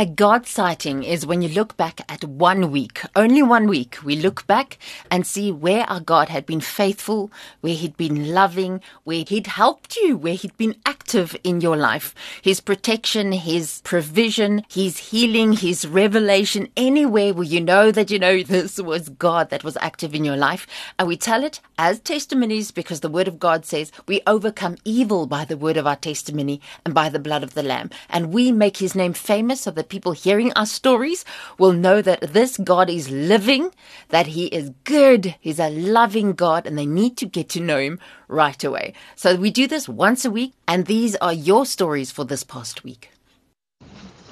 A God sighting is when you look back at one week, only one week. We look back and see where our God had been faithful, where He'd been loving, where He'd helped you, where He'd been active in your life. His protection, His provision, His healing, His revelation, anywhere where you know that you know this was God that was active in your life. And we tell it as testimonies because the Word of God says we overcome evil by the word of our testimony and by the blood of the Lamb. And we make His name famous so that people hearing our stories will know that this God is living, that He is good, He's a loving God, and they need to get to know Him right away. So we do this once a week, and these are your stories for this past week.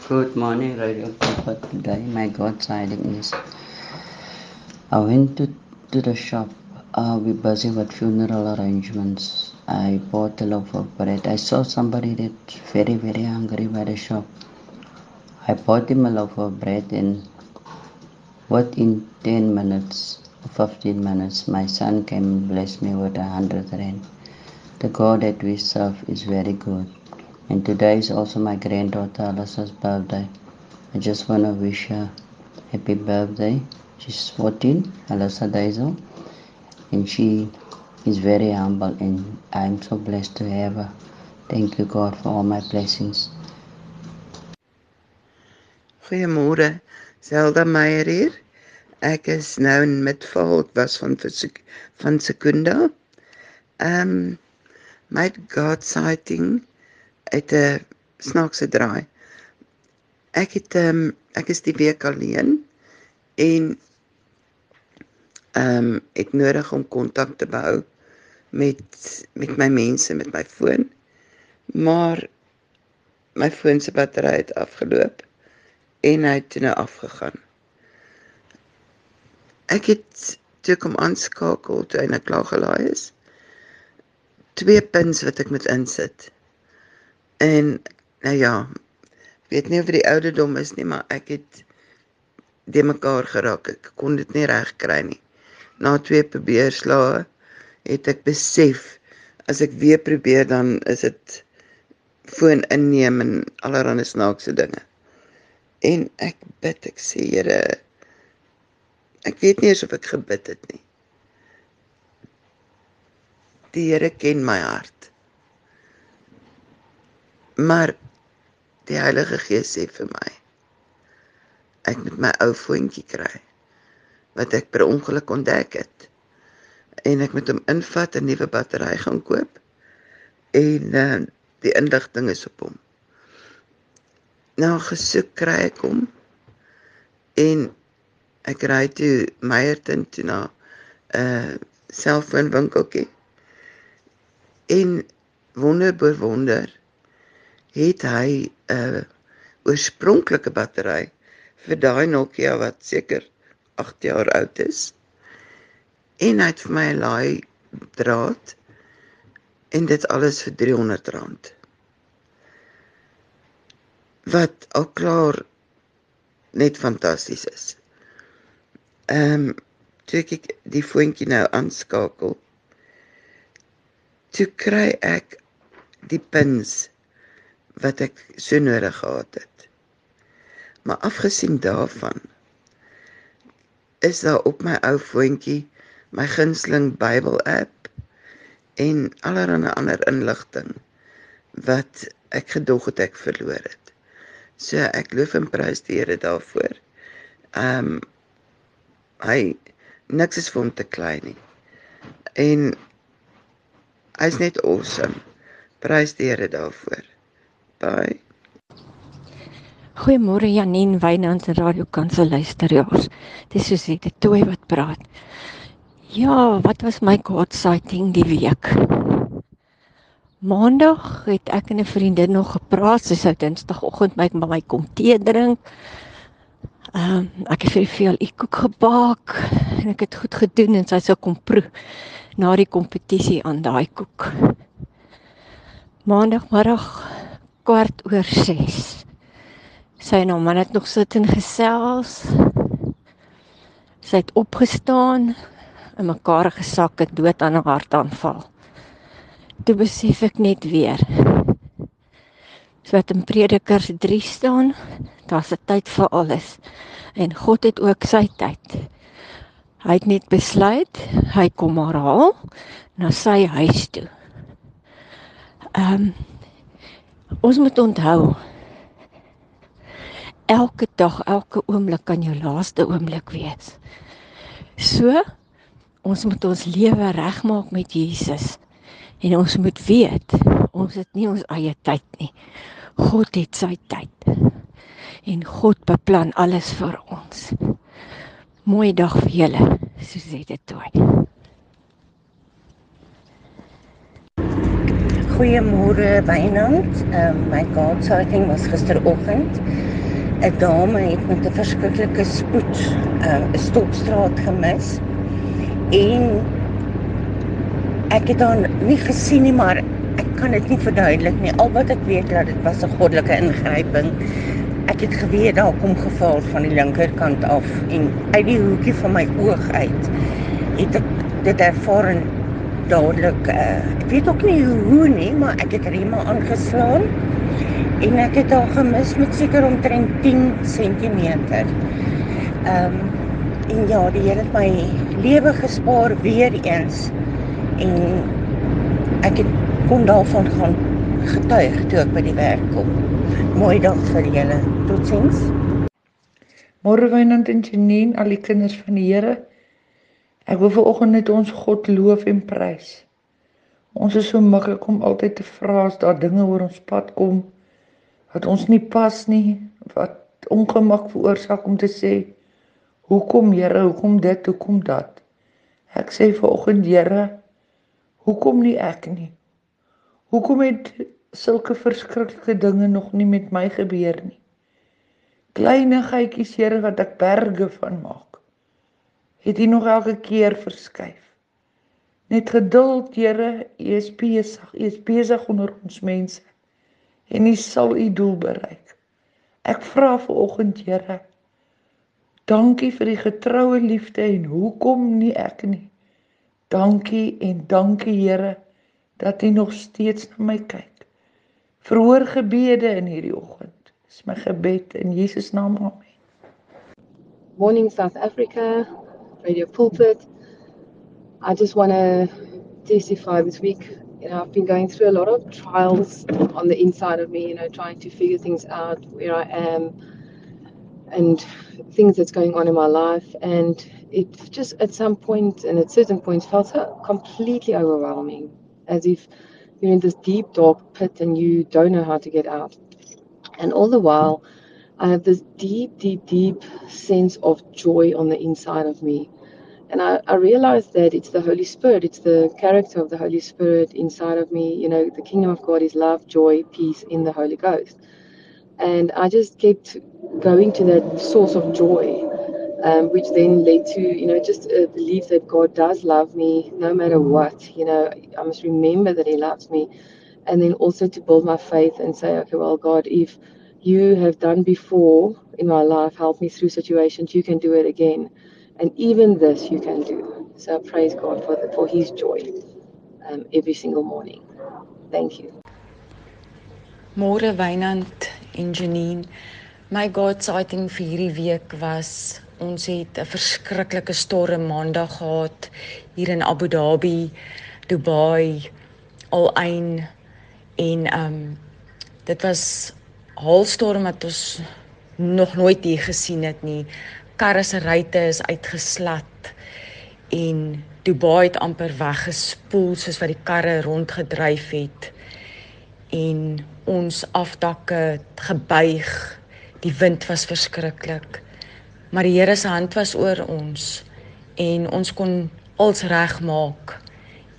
Good morning, Radio Papa. Today, my God sighting is I went to, to the shop. Uh, we're busy with funeral arrangements. I bought a loaf of bread. I saw somebody that very, very hungry by the shop. I bought him a loaf of bread and what in 10 minutes, 15 minutes, my son came and blessed me with a hundred rand. The God that we serve is very good. And today is also my granddaughter Alyssa's birthday. I just want to wish her happy birthday. She's 14, Alyssa Daisel, and she is very humble and I'm so blessed to have her. Thank you God for all my blessings. Goeiemôre. Zelda Meyer hier. Ek is nou in Midvaal, ek was van van Sekunda. Ehm um, my God sighting het 'n snaakse draai. Ek het ehm um, ek is die week alleen en ehm um, ek nodig om kontak te behou met met my mense met my foon. Maar my foon se battery het afgeloop en hy het nou afgegaan. Ek het toe kom aanskakel toe hy nou klaar gelaai is. Twee pins wat ek moet insit. En nou ja, weet nie of die ouderdom is nie, maar ek het de mekaar geraak. Ek kon dit nie reg kry nie. Na twee probeerslae het ek besef as ek weer probeer dan is dit foon inneem en allerlei snaakse dinge. En ek bid, ek sê Here, ek weet nie of ek gebid het nie. Die Here ken my hart. Maar die Heilige Gees sê vir my ek moet my ou voetjie kry wat ek per ongeluk ontdek het. En ek moet hom invat 'n nuwe battery gaan koop. En uh, die inligting is op hom nou gesoek kry ek hom. En ek ry toe Meyerton toe na 'n uh, selfoonwinkeltjie. En wonder bo wonder het hy 'n uh, oorspronklike battery vir daai Nokia wat seker 8 jaar oud is. En hy het vir my 'n laai draad en dit alles vir 300 rand wat al klaar net fantasties is. Ehm um, toe ek die voetjie nou aanskakel, toe kry ek die pins wat ek so nodig gehad het. Maar afgesien daarvan is daar op my ou voetjie my gunsteling Bybel app en allerlei ander inligting wat ek gedog het ek verloor het. So ek loof en prys die Here daarvoor. Ehm um, hy niks is vir hom te klein nie. En hy's net awesome. Prys die Here daarvoor. Bye. Goeiemôre Janine Wynand se radiokansel luisteraars. Dis soos dit toe wat praat. Ja, wat was my God sighting die week? Maandag het ek en 'n vriendin nog gepraat. Sy sou Dinsdagoggend my by my kom tee drink. Ehm um, ek het vir veel ek koek gebak en ek het goed gedoen en sy sou kom proe na die kompetisie aan daai koek. Maandagmiddag kwart oor 6. Sy en haar man het nog sit en gesels. Sy het opgestaan en mekaar gesak en dood aan 'n hartaanval toe besef ek net weer. So wat in Predikers 3 staan, Daar's 'n tyd vir alles. En God het ook sy tyd. Hy het net besluit hy kom haar haal na sy huis toe. Ehm um, ons moet onthou elke dag, elke oomblik kan jou laaste oomblik wees. So ons moet ons lewe regmaak met Jesus. En ons moet weet, ons het nie ons eie tyd nie. God het sy tyd. En God beplan alles vir ons. Mooi dag vir julle, Suzette Tooi. Goeiemôre Wynand. Um, my God sighting was gisteroggend. 'n Dame het met 'n verskriklike spoed ehm, 'n uh, stopstraat gemis en ek het haar nie gesien nie maar ek kan dit nie verduidelik nie. Al wat ek weet dat dit was 'n goddelike ingryping. Ek het geweet daar kom geval van die linkerkant af en uit die hoekie van my oog uit het ek dit ervaar en dadelik uh, ek weet ook nie hoe nie maar ek het rema aangeslaan en ek het haar gemis met seker omtrent 10 cm ehm um, en ja die Here het my lewe gespaar weer eens en ek het kon daarvan gaan getuig toe ek by die werk kom. Mooi dag vir julle. Totsiens. Môre wynand en Janine, al die kinders van die Here. Ek wil vanoggend net ons God loof en prys. Ons is so maklik om altyd te vra as daar dinge oor ons pad kom wat ons nie pas nie, wat ongemak veroorsaak om te sê Hoekom Here, hoekom dit, hoekom dat? Ek sê vanoggend Here, hoekom nie ek nie? Hoekom het sulke verskriklike dinge nog nie met my gebeur nie? Kleinigheidjies Here wat ek berge van maak. Het U nog elke keer verskuif? Net geduld Here, U is besig, U is besig onder ons mense. En U sal U doel bereik. Ek vra vanoggend Here, Dankie vir die getroue liefde en hoekom nie ek nie. Dankie en dankie Here dat U nog steeds na my kyk. Verhoor gebede in hierdie oggend. Dis my gebed in Jesus naam. Amen. Morning South Africa, Radio Pulpit. I just want to testify this week. You know, I've been going through a lot of trials on the inside of me, you know, trying to figure things out, where I am, and things that's going on in my life. And it just at some point and at certain points felt so completely overwhelming, as if you're in this deep, dark pit and you don't know how to get out. And all the while, I have this deep, deep, deep sense of joy on the inside of me. And I, I realized that it's the Holy Spirit, it's the character of the Holy Spirit inside of me. You know, the kingdom of God is love, joy, peace in the Holy Ghost. And I just kept going to that source of joy, um, which then led to, you know, just a belief that God does love me no matter what. You know, I must remember that He loves me. And then also to build my faith and say, okay, well, God, if you have done before in my life, help me through situations, you can do it again. And even this you can do. So I praise God for, the, for His joy um, every single morning. Thank you. Môre Wynand en Janine. My God sighting vir hierdie week was ons het 'n verskriklike storm maandag gehad hier in Abu Dhabi, Dubai, Al Ain en ehm um, dit was haalstorm wat ons nog nooit hier gesien het nie. Karre se ruitte is uitgeslat en Dubai het amper weggespoel soos wat die karre rondgedryf het en ons afdakke gebuig Die wind was verskriklik. Maar die Here se hand was oor ons en ons kon als regmaak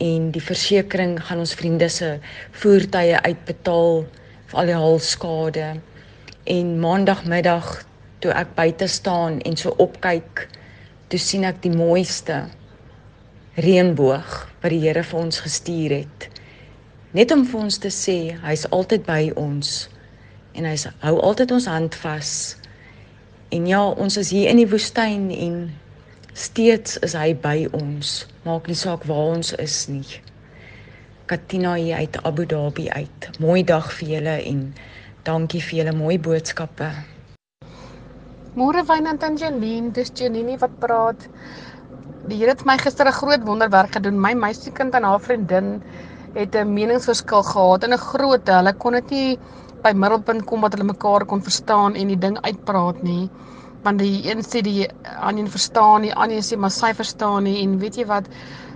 en die versekerings gaan ons vriende se voertuie uitbetaal vir al die halskade. En maandagmiddag toe ek buite staan en so opkyk, toe sien ek die mooiste reënboog wat die Here vir ons gestuur het. Net om vir ons te sê hy's altyd by ons en hy hou altyd ons hand vas. En ja, ons is hier in die woestyn en steeds is hy by ons. Maak nie saak waar ons is nie. Katina hier uit Abu Dhabi uit. Mooi dag vir julle en dankie vir julle mooi boodskappe. Môre Wynand en Janine, dis Janine wat praat. Die Here het my gister 'n groot wonderwerk gedoen. My meisiekind en haar vriendin het 'n meningsverskil gehad en 'n groot, hulle kon dit nie by middelpunt kom wat hulle mekaar kon verstaan en die ding uitpraat nie. Want die een sê die ander verstaan nie, ander sê maar sy verstaan nie en weet jy wat?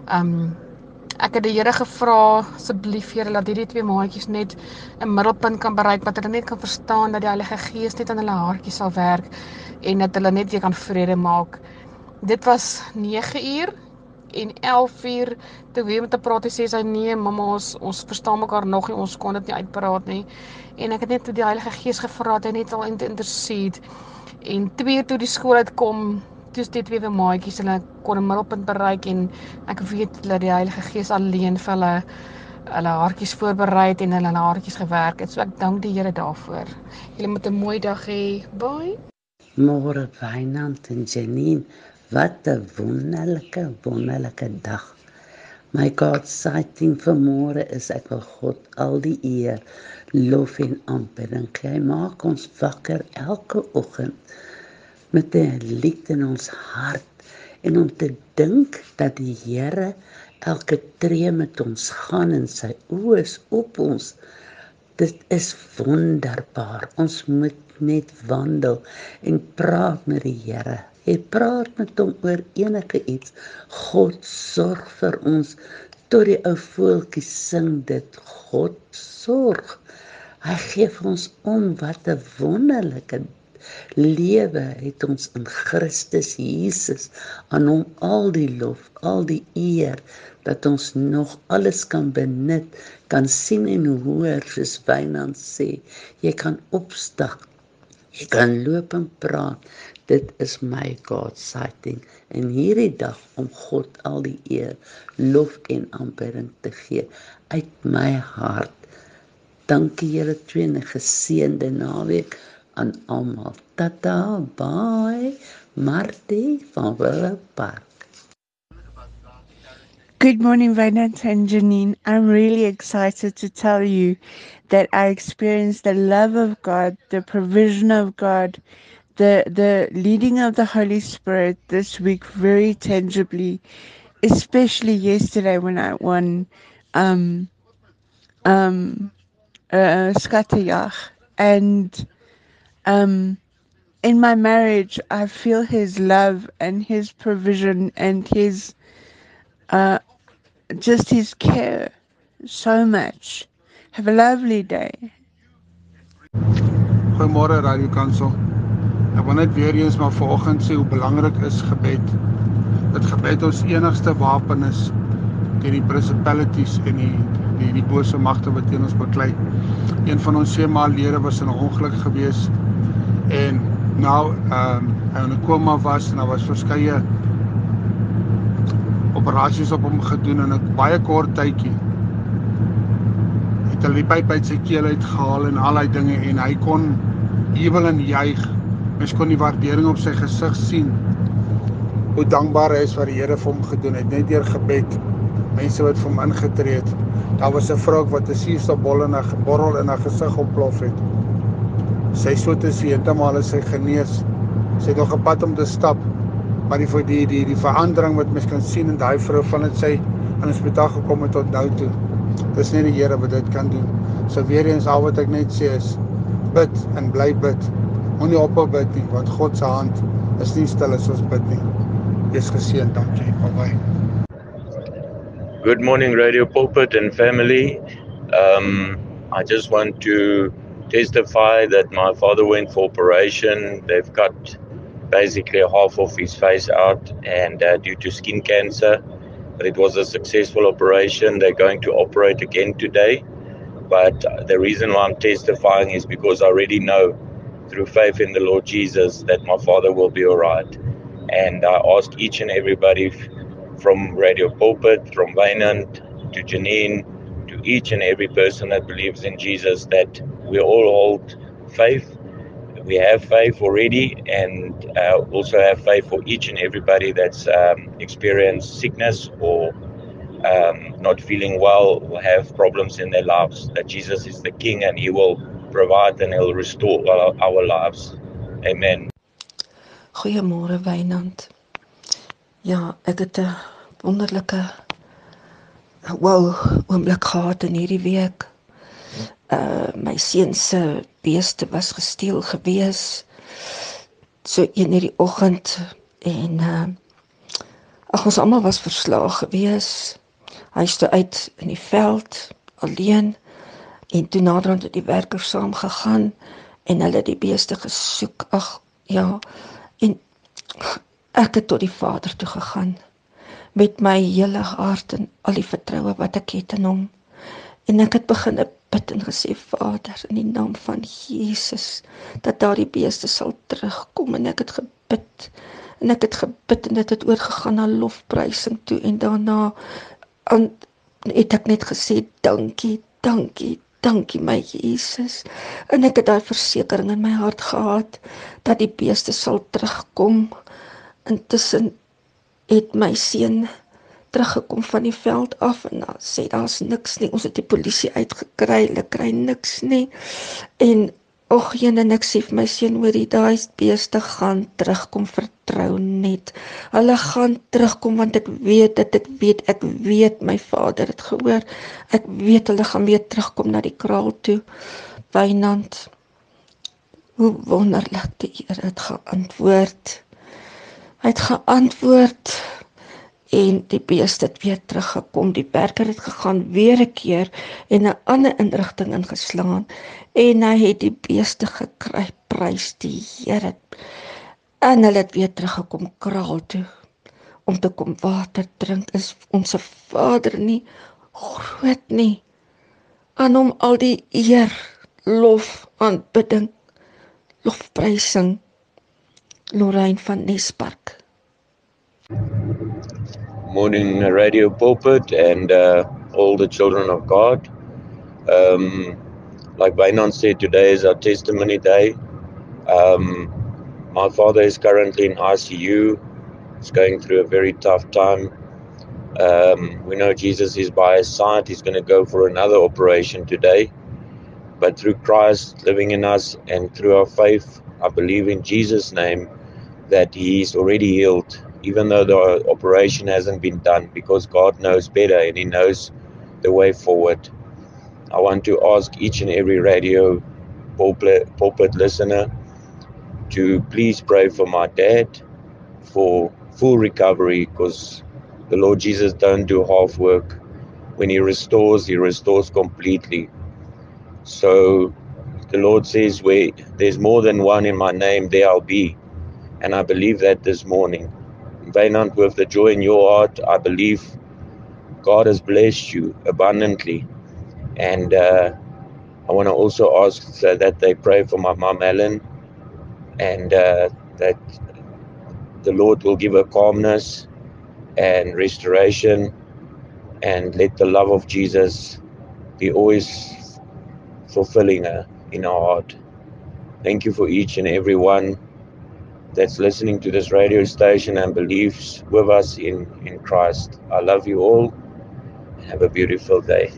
Ehm um, ek het die Here gevra asseblief Here laat hierdie twee maatjies net 'n middelpunt kan bereik wat hulle net kan verstaan dat die Heilige Gees net aan hulle hartjies sal werk en dat hulle net weer kan vrede maak. Dit was 9 uur en 11 uur toe weer met 'n praat sê sy nee mamma ons ons verstaan mekaar nog nie ons kon dit nie uitpraat nie. En ek het net toe die Heilige Gees gevra het hy net al intercede. En twee uur toe die skool uitkom toe dit twee weer maatjies hulle kon 'n middelpunt bereik en ek weet dat die Heilige Gees alleen vir hulle hulle hartjies voorberei en hulle hartjies gewerk het. So ek dank die Here daarvoor. Julle moet 'n mooi dag hê. Bye. Môre Wynand en Janine Wat 'n wonderlike wonderlike dag. My God sighting vir môre is ek wil God al die eer, lof en aanbidding. Hy maak ons wakker elke oggend met 'n lied in ons hart en om te dink dat die Here elke tree met ons gaan en sy oë is op ons. Dit is wonderbaar. Ons moet net wandel en praat met die Here Jy praat met hom oor enige iets. God sorg vir ons. Tot die ou voeltjie sing dit God sorg. Hy gee vir ons om wat 'n wonderlike lewe het ons in Christus Jesus. Aan hom al die lof, al die eer dat ons nog alles kan benut, kan sien en hoor soos Wynand sê. Jy kan opstak. Jy kan loop en praat dit is my God sighting en hierdie dag om God al die eer, lof en aanbidding te gee uit my hart. Dankie julle twee en 'n geseënde naweek aan almal. Tata, bye. Martie van Willepark. Good morning, Vainant and Janine. I'm really excited to tell you that I experienced the love of God, the provision of God, the the leading of the Holy Spirit this week very tangibly, especially yesterday when I won um um uh, Skatayach and um in my marriage I feel his love and his provision and his uh just his care so much. Have a lovely day. Radio. Ek wil net weer eens maar vanoggend sê hoe belangrik is gebed. Dit gebed ons enigste wapen is teen die principalities en die die die bose magte wat teen ons beklei. Een van ons seemaalede was in 'n ongeluk gewees en nou ehm um, hy in 'n koma was en daar was verskeie operasies op hom gedoen in 'n baie kort tydjie. Het hulle die pyp uit sy keel uitgehaal en al daai dinge en hy kon jubel en juig Mens kon die waardering op sy gesig sien. Hoe dankbaar hy is wat die Here vir hom gedoen het, net deur gebed. Mense wat vir hom ingetree het. Daar was 'n vrou wat 'n suurstofbol in haar borrel in haar gesig ontplof het. Sy soet is heeltemal as sy genees. Sy het nog 'n pad om te stap. Maar die vir die die die verandering wat mens kan sien in daai vrou van dit sy aan die hospitaal gekom het tot nou toe. Dis net die Here wat dit kan doen. So weer eens al wat ek net sê is bid en bly bid moenie ophou bid nie want God se hand is nie stil as ons bid nie. Wees geseënd, dankie. Good morning Radio Pulpit and family. Um I just want to testify that my father went for operation. They've cut basically half of his face out and uh, due to skin cancer. But it was a successful operation. They're going to operate again today. But the reason why I'm testifying is because I already know through faith in the Lord Jesus that my father will be all right. And I ask each and everybody from Radio Pulpit, from Vainant to Janine, to each and every person that believes in Jesus that we all hold faith. We have faith already, and uh, also have faith for each and everybody that's um, experienced sickness or um, not feeling well or have problems in their lives. That Jesus is the King and He will provide and He'll restore our, our lives. Amen. Goeiemôre Wynand. Ja, ek het 'n wonderlike wow oomblik gehad in hierdie week. Uh my seun se beeste was gesteel gewees. So een hierdie oggend en uh ag ons almal was verslaag gewees. Hy het uit in die veld alleen en toe naderhand het die werkers saam gegaan en hulle die beeste gesoek. Ag ja. En ek het tot die Vader toe gegaan met my hele hart en al die vertroue wat ek het in hom. En ek het begin bid en gesê Vader in die naam van Jesus dat daardie beeste sal terugkom en ek het gebid en ek het gebid en dit het oorgegaan na lofprysing toe en daarna aan het ek net gesê dankie, dankie, dankie my Jesus. En ek het daai versekering in my hart gehad dat die beeste sal terugkom. Intussen het my seun teruggekom van die veld af en dan sê daar's niks nie. Ons het die polisie uitgekry, hulle kry niks nie. En ag, en ek sê vir my seun hoor jy daai beeste gaan terugkom vertrou net. Hulle gaan terugkom want ek weet dit ek weet ek weet my vader het gehoor. Ek weet hulle gaan weer terugkom na die kraal toe. Wynand Hoe wonderlik die Here het geantwoord. Hy het geantwoord en die beeste het weer teruggekom. Die werker het gegaan weer 'n keer en 'n ander inrigting ingeslaan en hy het die beeste gekry. Prys die Here. En hulle het weer teruggekom kraal toe om te kom water drink. Is ons Vader nie groot nie? Aan hom al die eer, lof, aanbidding, lofprysing. Lorraine van Nespark. Morning Radio Pulpit and uh, all the children of God. Um, like Bainan said, today is our testimony day. Um, my father is currently in ICU. He's going through a very tough time. Um, we know Jesus is by his side. He's going to go for another operation today. But through Christ living in us and through our faith, I believe in Jesus' name that he's already healed, even though the operation hasn't been done, because God knows better and he knows the way forward. I want to ask each and every radio pulpit, pulpit listener to please pray for my dad for full recovery because the Lord Jesus don't do half work. When he restores, he restores completely. So the Lord says, where there's more than one in my name, there I'll be. And I believe that this morning. Vainant, with the joy in your heart, I believe God has blessed you abundantly. And uh, I want to also ask that they pray for my mom, Ellen, and uh, that the Lord will give her calmness and restoration and let the love of Jesus be always fulfilling her in our heart. Thank you for each and every one that's listening to this radio station and believes with us in, in Christ. I love you all. Have a beautiful day.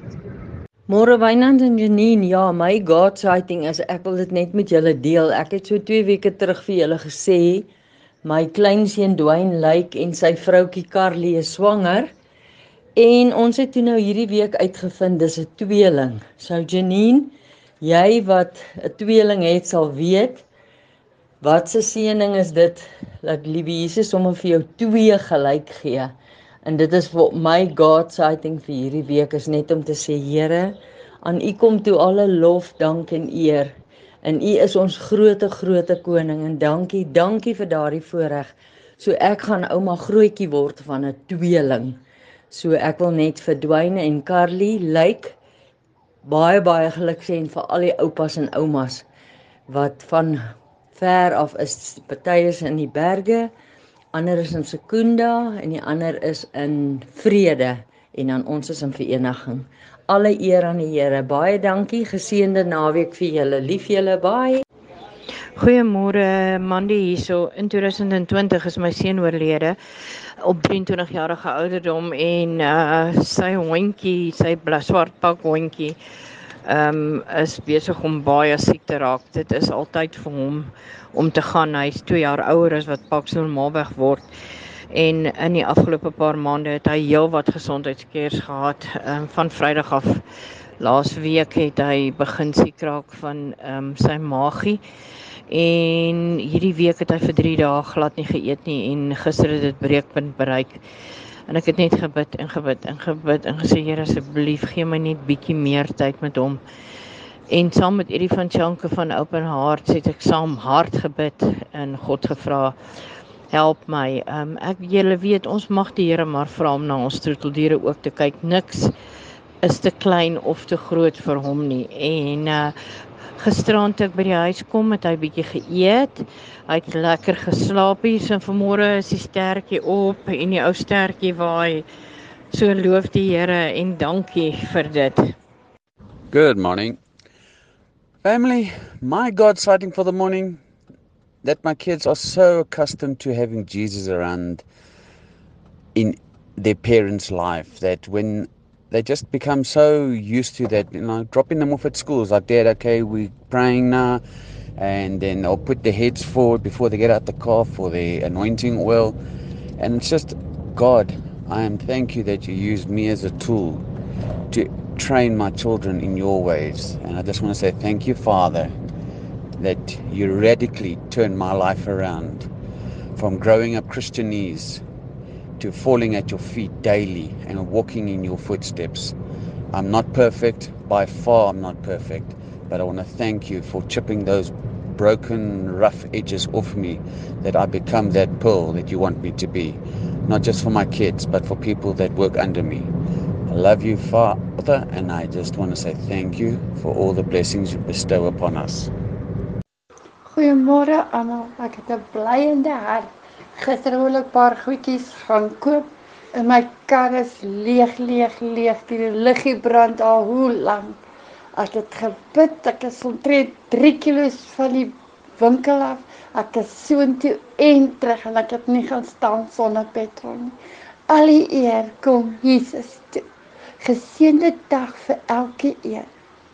Môre Wynand en Janine, ja, my God sighting is ek wil dit net met julle deel. Ek het so 2 weke terug vir julle gesê my kleinseun Dwayne lyk en sy vroutjie Carly is swanger. En ons het toe nou hierdie week uitgevind dis 'n tweeling. So Janine, jy wat 'n tweeling het sal weet wat se seëning is dit dat liewe Jesus sommer vir jou twee gelyk gee. En dit is vir my God sighting vir hierdie week is net om te sê Here, aan U kom toe alle lof, dank en eer. En U is ons groote groote koning en dankie, dankie vir daardie voorreg. So ek gaan ouma grootjie word van 'n tweeling. So ek wil net vir Dwayne en Carly lyk like, baie baie geluk sê en vir al die oupas en oumas wat van ver af is. Party is in die berge ander is in Sekunda en die ander is in vrede en dan ons is in vereniging. Alle eer aan die Here. Baie dankie. Geseënde naweek vir julle. Lief julle baie. Goeiemôre Mandy hierso. In 2020 is my seun oorlede op 23 jarige ouderdom en uh sy hondjie, sy swart pak hondjie ehm um, is besig om baie siek te raak. Dit is altyd vir hom om te gaan. Hy's 2 jaar ouer as wat Pax normaalweg word. En in die afgelope paar maande het hy heelwat gesondheidskeers gehad. Ehm um, van Vrydag af laas week het hy begin siek raak van ehm um, sy maagie. En hierdie week het hy vir 3 dae glad nie geëet nie en gister het dit breekpunt bereik. En ek het net gebid en gebid en gebid en gesê Here asseblief gee my net bietjie meer tyd met hom. En saam met Eddie van Chanke van Open Heart het ek saam hard gebid en God gevra help my. Um ek julle weet ons mag die Here maar vra om na ons troeteldiere ook te kyk. Niks is te klein of te groot vir hom nie. En uh Gisterand toe ek by die huis kom, het hy bietjie geëet. Hy het lekker geslaap hier en vanmôre is die stertjie op en die ou stertjie waai. So loof die Here en dankie vir dit. Good morning. Family, my God sighting for the morning that my kids are so accustomed to having Jesus around in their parents' life that when they just become so used to that, you know, dropping them off at schools like dad, okay, we're praying now and then I'll put their heads forward before they get out the car for the anointing oil. And it's just God, I am thank you that you used me as a tool to train my children in your ways. And I just want to say thank you, Father, that you radically turned my life around from growing up Christianese to falling at your feet daily and walking in your footsteps. I'm not perfect, by far, I'm not perfect, but I want to thank you for chipping those broken, rough edges off me that I become that pearl that you want me to be. Not just for my kids, but for people that work under me. I love you, Father, and I just want to say thank you for all the blessings you bestow upon us. Goeiemôre almal. Ek het 'n blyende hart. Gister wil ek 'n paar goedjies gaan koop. En my kar is leeg, leeg, leeg. Die liggie brand al hoe lank. Ek het gebid, ek is omtrent 3 km van die winkel af. Ek is soontoe en terug en ek het nie gaan staan sonder petrol nie. Al die eer kom Jesus toe. Geseënde dag vir elke een.